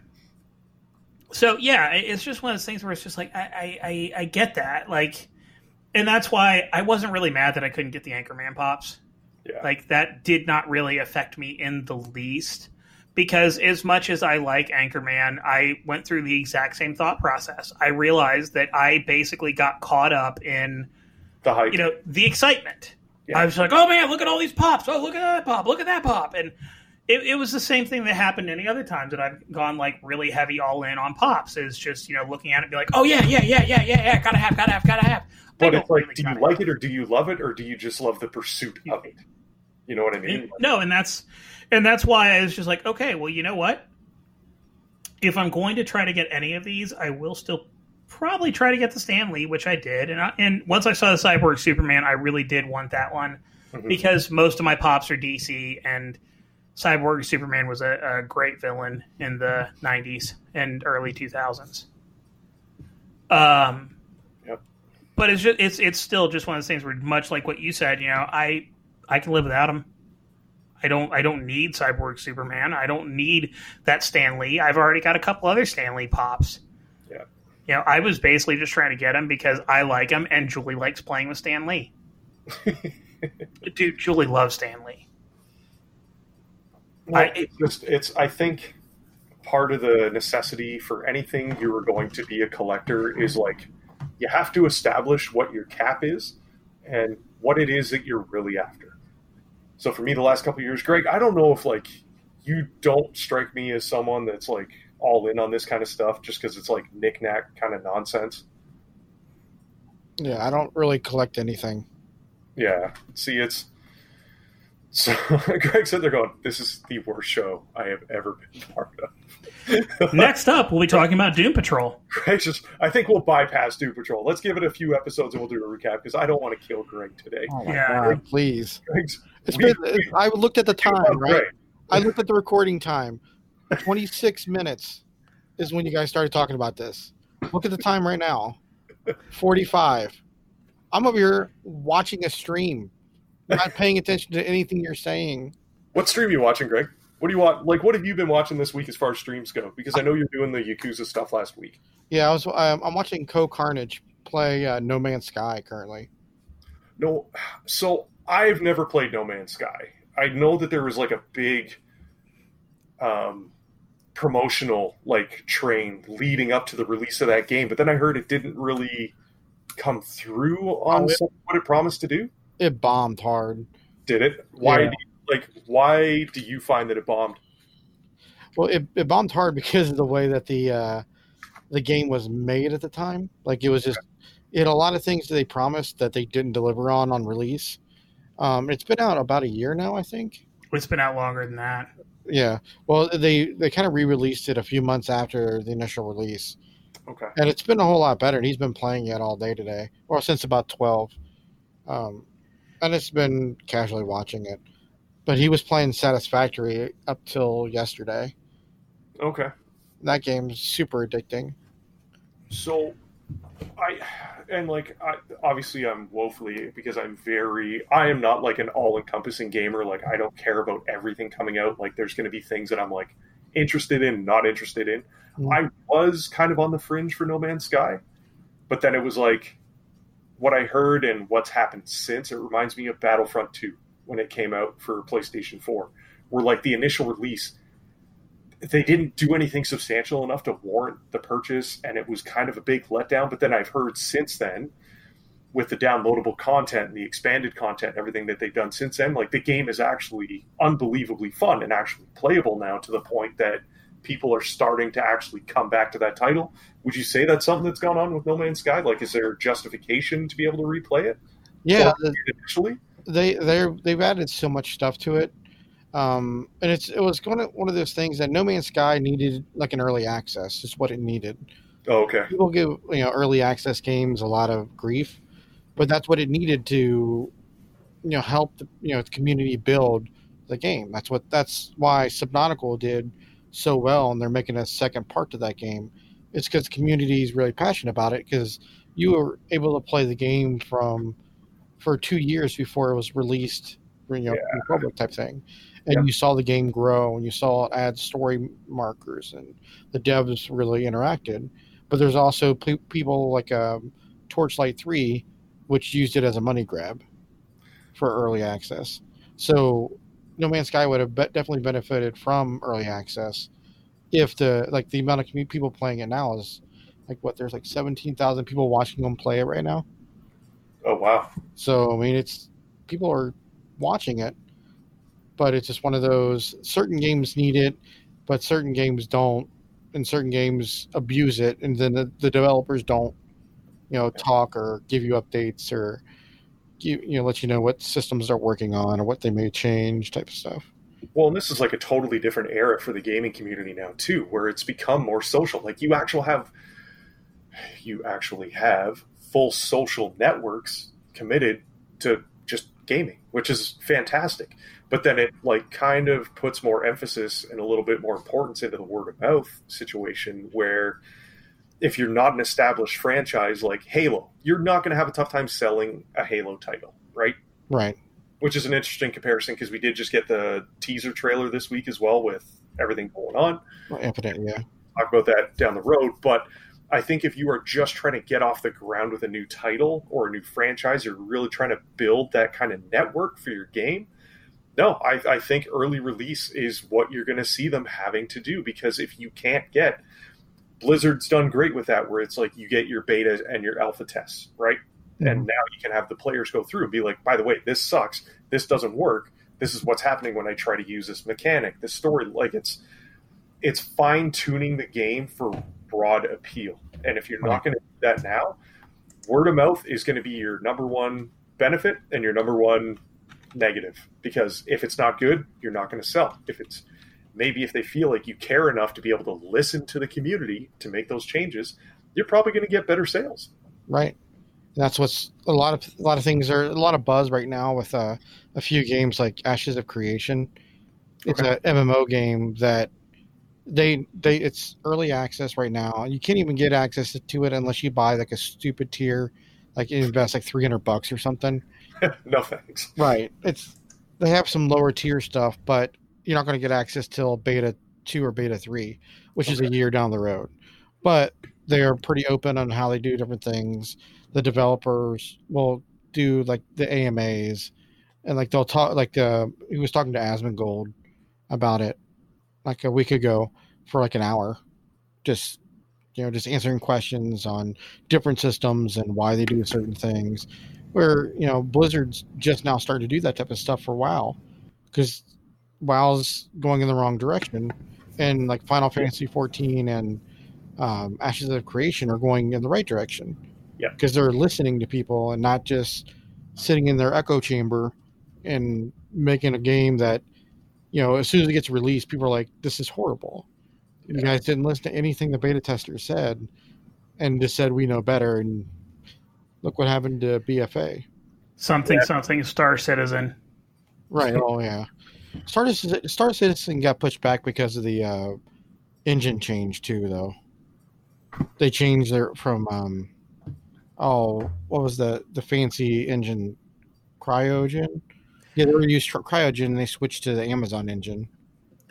So yeah, it's just one of those things where it's just like I, I I get that like, and that's why I wasn't really mad that I couldn't get the Anchorman pops. Yeah. Like that did not really affect me in the least because as much as I like Anchorman, I went through the exact same thought process. I realized that I basically got caught up in the hype, you know, the excitement. Yeah. I was like, "Oh man, look at all these pops! Oh, look at that pop! Look at that pop!" And it, it, was the same thing that happened any other times that I've gone like really heavy all in on pops. Is just you know looking at it, and be like, "Oh yeah, yeah, yeah, yeah, yeah, yeah, gotta have, gotta have, gotta have." But it's like, really do you like have. it or do you love it or do you just love the pursuit of it? You know what I mean? No, and that's and that's why I was just like, okay, well, you know what? If I'm going to try to get any of these, I will still probably try to get the Stan Lee, which I did. And I, and once I saw the Cyborg Superman, I really did want that one mm-hmm. because most of my pops are DC, and Cyborg Superman was a, a great villain in the '90s and early 2000s. Um. But it's just it's it's still just one of those things where, much like what you said, you know, I I can live without him. I don't I don't need Cyborg Superman. I don't need that Stan Lee. I've already got a couple other Stan Lee pops. Yeah. You know, I was basically just trying to get him because I like him and Julie likes playing with Stan Lee. Dude, Julie loves Stan Lee. Well, I, it, it's just it's I think part of the necessity for anything you are going to be a collector is like you have to establish what your cap is and what it is that you're really after. So for me, the last couple years, Greg, I don't know if like you don't strike me as someone that's like all in on this kind of stuff just because it's like knickknack kind of nonsense. Yeah, I don't really collect anything. Yeah, see, it's so Greg said they're going. This is the worst show I have ever been part of. Next up, we'll be talking about Doom Patrol. Greg just, I think we'll bypass Doom Patrol. Let's give it a few episodes and we'll do a recap because I don't want to kill Greg today. Oh yeah, God, please. Greg's, it's we, been, we, I looked at the time, right? I looked at the recording time. 26 minutes is when you guys started talking about this. Look at the time right now 45. I'm over here watching a stream, not paying attention to anything you're saying. What stream are you watching, Greg? What do you want? Like, what have you been watching this week as far as streams go? Because I know you're doing the Yakuza stuff last week. Yeah, I was. Um, I'm watching CohhCarnage play uh, No Man's Sky currently. No, so I've never played No Man's Sky. I know that there was like a big um, promotional like train leading up to the release of that game, but then I heard it didn't really come through on Oh, what it promised to do. It bombed hard. Did it? Why? Yeah. Do you, like, why do you find that it bombed? Well, it, it bombed hard because of the way that the uh, the game was made at the time. Like it was just it had a lot of things that they promised that they didn't deliver on on release. Um, it's been out about a year now, I think. It's been out longer than that. Yeah. Well, they they kind of re-released it a few months after the initial release, Okay. and it's been a whole lot better. And he's been playing it all day today, or since about twelve. Um, and it's been casually watching it, but he was playing Satisfactory up till yesterday. Okay. That game's super addicting. So, I and like I, obviously I'm woefully because I'm very I am not like an all-encompassing gamer. Like I don't care about everything coming out. Like there's going to be things that I'm like interested in, not interested in. Mm. I was kind of on the fringe for No Man's Sky, but then it was like what I heard and what's happened since. It reminds me of Battlefront 2 when it came out for PlayStation 4, where like the initial release they didn't do anything substantial enough to warrant the purchase, and it was kind of a big letdown. But then I've heard since then, with the downloadable content and the expanded content, and everything that they've done since then, like the game is actually unbelievably fun and actually playable now to the point that people are starting to actually come back to that title. Would you say that's something that's gone on with No Man's Sky? Like, is there justification to be able to replay it Yeah, initially? they they they've added so much stuff to it, um, and it's it was going to one of those things that No Man's Sky needed like an early access. Is what it needed. Oh, okay. People give you know early access games a lot of grief, but that's what it needed to, you know, help the you know the community build the game. That's what that's why Subnautica did so well, and they're making a second part to that game. It's because the community is really passionate about it because you were able to play the game from for two years before it was released, you know, in public type thing, and Yeah. you saw the game grow, and you saw it add story markers, and the devs really interacted. But there's also pe- people like um, Torchlight Three, which used it as a money grab for early access. So No Man's Sky would have be- definitely benefited from early access if the like the amount of people playing it now is like what there's like 17,000 people watching them play it right now. Oh, wow. So I mean, it's people are watching it, but it's just one of those certain games need it, but certain games don't, and certain games abuse it, and then the, the developers don't, you know, talk or give you updates or give, you know let you know what systems they're working on or what they may change type of stuff. Well, and this is like a totally different era for the gaming community now too, where it's become more social. Like you actually have, you actually have full social networks committed to just gaming, which is fantastic. But then it like kind of puts more emphasis and a little bit more importance into the word of mouth situation, where if you're not an established franchise like Halo, you're not going to have a tough time selling a Halo title, right? Right. which is an interesting comparison because we did just get the teaser trailer this week as well with everything going on. Well, Infinite, yeah. Talk about that down the road, but I think if you are just trying to get off the ground with a new title or a new franchise, you're really trying to build that kind of network for your game. No, I, I think early release is what you're going to see them having to do because if you can't get Blizzard's done great with that, where it's like you get your beta and your alpha tests, right? and mm-hmm. now you can have the players go through and be like by the way this sucks. This doesn't work. This is what's happening when i try to use this mechanic. This story like it's it's fine tuning the game for broad appeal. And if you're not going to do that now word of mouth is going to be your number one benefit and your number one negative. Because if it's not good you're not going to sell. If it's maybe if they feel like you care enough to be able to listen to the community to make those changes you're probably going to get better sales Right. And that's what's a lot of a lot of things are a lot of buzz right now with uh, a few games like Ashes of Creation. It's Okay. a MMO game that they they it's early access right now. You can't even get access to it unless you buy like a stupid tier, like invest like three hundred bucks or something. no thanks Right. It's they have some lower tier stuff, but you're not going to get access till beta two or beta three, which is a year down the road. But they are pretty open on how they do different things. The developers will do like the AMAs and like they'll talk like uh, he was talking to Asmongold about it like a week ago for like an hour, just you know just answering questions on different systems and why they do certain things. Where you know Blizzard's just now starting to do that type of stuff for WoW because WoW's going in the wrong direction, and like Final Fantasy 14 and um, Ashes of Creation are going in the right direction. Yeah. because they're listening to people and not just sitting in their echo chamber and making a game that you know as soon as it gets released people are like this is horrible you guys didn't listen to anything the beta testers said and just said we know better and look what happened to bfa Something Yeah. something Star Citizen. right oh yeah star citizen, star citizen got pushed back because of the uh, engine change too though. They changed their from um oh what was the the fancy engine? CryEngine? Yeah they were used for CryEngine and they switched to the amazon engine.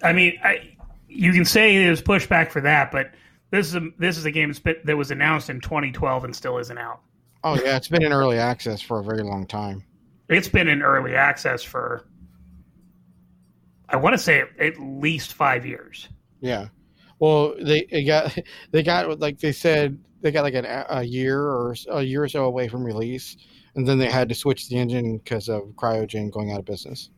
I mean, I you can say it was pushed back for that, but this is a this is a game that was announced in 2012 and still isn't out. oh yeah it's been in early access for a very long time. It's been in early access for I want to say at least five years. Yeah. Well, they got they got like they said they got like an, a year or a year or so away from release, and then they had to switch the engine because of CryEngine going out of business.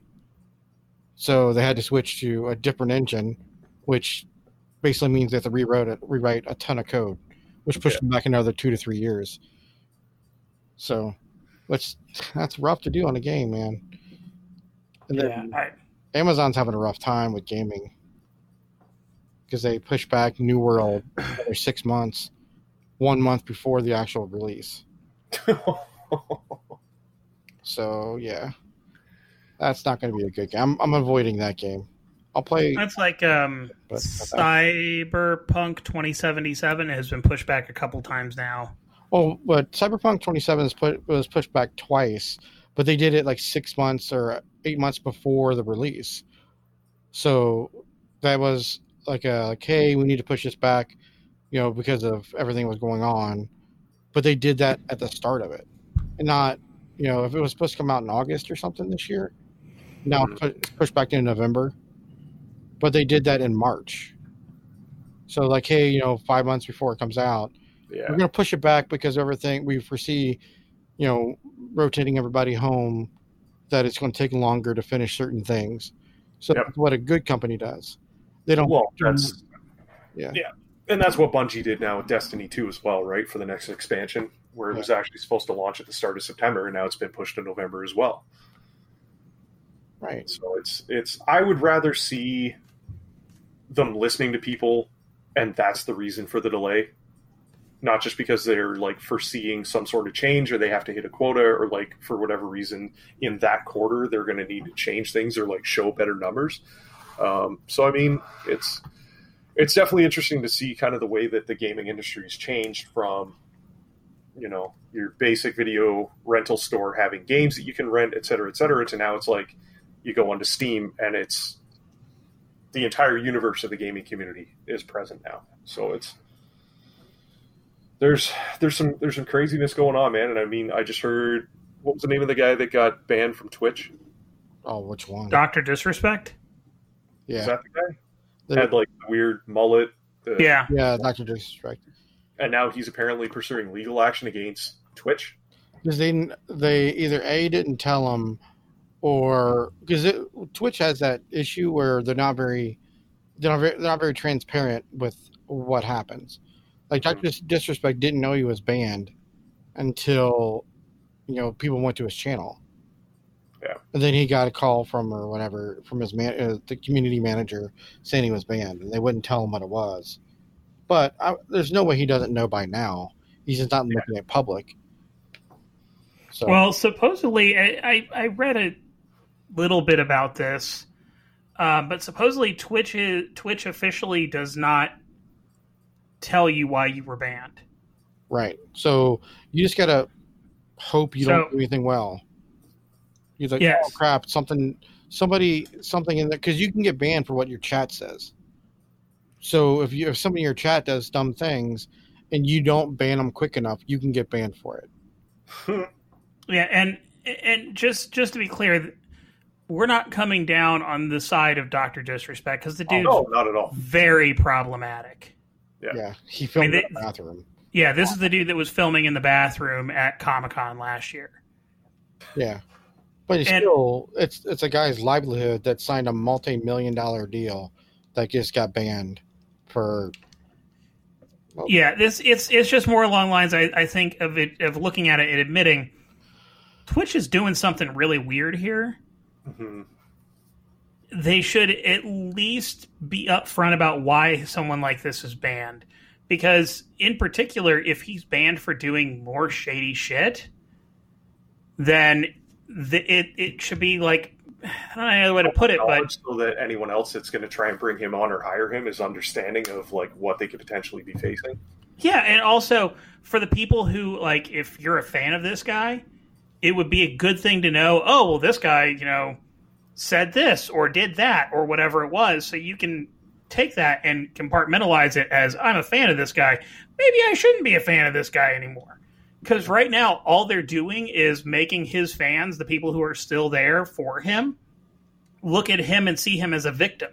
So they had to switch to a different engine, which basically means they have to rewrite it, rewrite a ton of code, which pushed them back another two to three years. So, which that's rough to do on a game, man. And then I, Amazon's having a rough time with gaming because they pushed back New World for six months, one month before the actual release. So yeah, that's not going to be a good game. I'm, I'm avoiding that game. I'll play. that's like um, But- Cyberpunk 2077 has been pushed back a couple times now. Oh, but Cyberpunk 27 is put, was pushed back twice, but they did it like six months or eight months before the release. So that was like a like, hey, we need to push this back, you know, because of everything that was going on. But they did that at the start of it, and not, you know, if it was supposed to come out in August or something this year, now hmm. it's it's pushed back to November. But they did that in March. So like, hey, you know, five months before it comes out, yeah. we're going to push it back because everything we foresee, you know, rotating everybody home, that it's going to take longer to finish certain things. So Yep. that's what a good company does. They don't. Well, that's Yeah. yeah, and that's what Bungie did now with Destiny 2 as well, right? For the next expansion, where it was actually supposed to launch at the start of September, and now it's been pushed to November as well. right. So it's it's. I would rather see them listening to people, and that's the reason for the delay, not just because they're like foreseeing some sort of change or they have to hit a quota or like for whatever reason in that quarter they're going to need to change things or like show better numbers. Um, so I mean, it's it's definitely interesting to see kind of the way that the gaming industry has changed from you know your basic video rental store having games that you can rent, et cetera, et cetera, to now it's like you go onto Steam and it's the entire universe of the gaming community is present now. So it's there's there's some there's some craziness going on, man. And I mean, I just heard what was the name of the guy that got banned from Twitch? Oh, which one? Doctor Disrespect. yeah. Is that the guy? The- Had like weird mullet. The, Yeah, yeah, Doctor Disrespect. And now he's apparently pursuing legal action against Twitch. Because they they either a didn't tell them, or because Twitch has that issue where they're not very they're not very, they're not very transparent with what happens. Like Doctor Disrespect didn't know he was banned until you know people went to his channel. Yeah. And then he got a call from or whatever from his man, uh, the community manager saying he was banned, and they wouldn't tell him what it was. But I, there's no way he doesn't know by now. He's just not making it public. So Well, supposedly, I, I, I read a little bit about this, uh, but supposedly Twitch is, Twitch officially does not tell you why you were banned. Right. So you just gotta hope you So- don't do anything well. You're like, Yes. oh crap, something, somebody, something in there, because you can get banned for what your chat says. So if you if somebody in your chat does dumb things, and you don't ban them quick enough, you can get banned for it. Yeah, and and just just to be clear, we're not coming down on the side of Doctor Disrespect because the Oh, no, not at all. very problematic. Yeah. Yeah, he filmed I mean, in the bathroom. Yeah, this is the dude that was filming in the bathroom at Comic Con last year. Yeah, but it's And- still, it's it's a guy's livelihood that signed a multi-million dollar deal that just got banned for. Yeah, this it's it's just more along lines I, I think of it of looking at it and admitting Twitch is doing something really weird here. hmm They should at least be upfront about why someone like this is banned. Because in particular, if he's banned for doing more shady shit, then the, it it should be like I don't know any other way to put it, but so that anyone else that's going to try and bring him on or hire him is understanding of like what they could potentially be facing. Yeah, and also for the people who like, if you're a fan of this guy, it would be a good thing to know. Oh, well, this guy, you know, said this or did that or whatever it was, so you can take that and compartmentalize it as I'm a fan of this guy. Maybe I shouldn't be a fan of this guy anymore. Because right now, all they're doing is making his fans, the people who are still there for him, look at him and see him as a victim.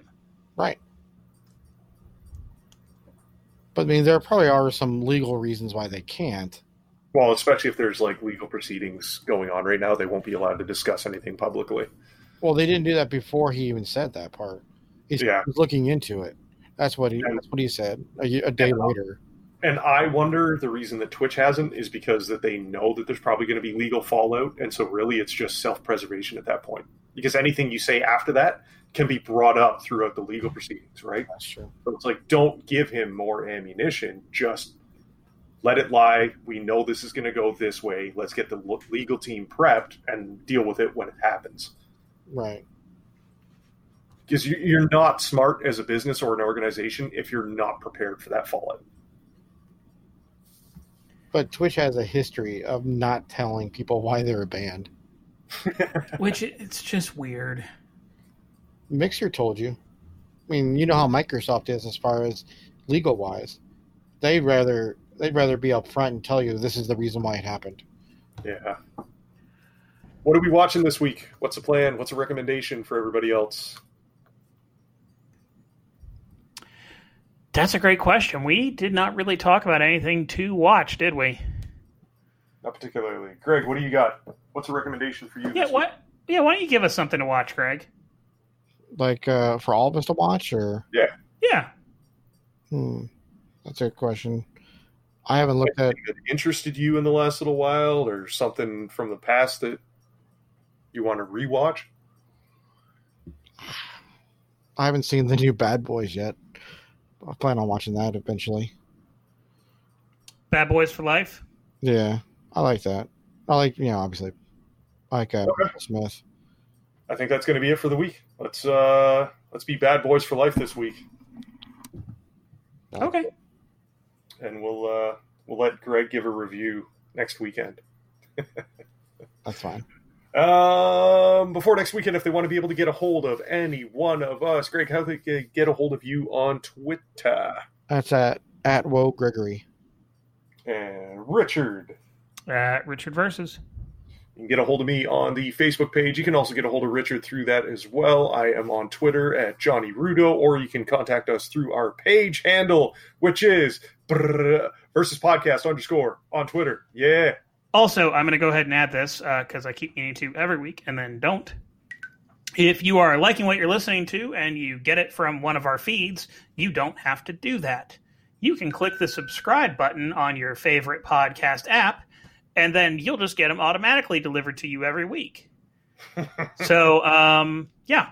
Right. But I mean, there probably are some legal reasons why they can't. Well, especially if there's like legal proceedings going on right now, they won't be allowed to discuss anything publicly. Well, they didn't do that before he even said that part. He's, Yeah. he's looking into it. That's what he. And- That's what he said a, a day And- later. And I wonder the reason that Twitch hasn't is because that they know that there's probably going to be legal fallout, and so really it's just self-preservation at that point. Because anything you say after that can be brought up throughout the legal proceedings, right? That's true. So it's like, don't give him more ammunition. Just let it lie. We know this is going to go this way. Let's get the legal team prepped and deal with it when it happens. Right. Because you- you're not smart as a business or an organization if you're not prepared for that fallout. But Twitch has a history of not telling people why they're banned. Which it's just weird. Mixer told you. I mean, you know how Microsoft is as far as legal wise. They'd rather they'd rather be upfront and tell you this is the reason why it happened. Yeah. What are we watching this week? What's the plan? What's a recommendation for everybody else? That's a great question. We did not really talk about anything to watch, did we? Not particularly. Greg, what do you got? What's a recommendation for you? Yeah, this what? Yeah, why don't you give us something to watch, Greg? Like uh, for all of us to watch, or Yeah. Yeah. Hmm, that's a good question. I haven't looked at. Anything that interested you in the last little while, or something from the past that you want to rewatch? I haven't seen the new Bad Boys yet. I plan on watching that eventually. Bad Boys for Life. Yeah, I like that. I like you know obviously, I like uh, Okay. Smith. I think that's going to be it for the week. Let's uh let's be bad boys for life this week, Okay. and we'll uh we'll let Greg give a review next weekend. That's fine. Um, before next weekend, if they want to be able to get a hold of any one of us, Greg, how they can get a hold of you on Twitter? That's at at Woe Gregory. And Richard, At Richard versus. you can get a hold of me on the Facebook page. You can also get a hold of Richard through that as well. I am on Twitter at Johnny Rudo, or you can contact us through our page handle, which is versus podcast underscore on Twitter. Yeah. Also, I'm going to go ahead and add this because I keep meaning to every week and then don't. If you are liking what you're listening to and you get it from one of our feeds, you don't have to do that. You can click the subscribe button on your favorite podcast app, and then you'll just get them automatically delivered to you every week. so, um, yeah,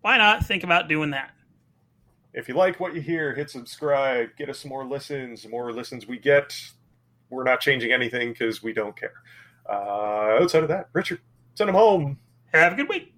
why not think about doing that? If you like what you hear, hit subscribe. Get us some more listens. The more listens we get, we're not changing anything because we don't care. Uh, outside of that, Richard, send them home. Have a good week.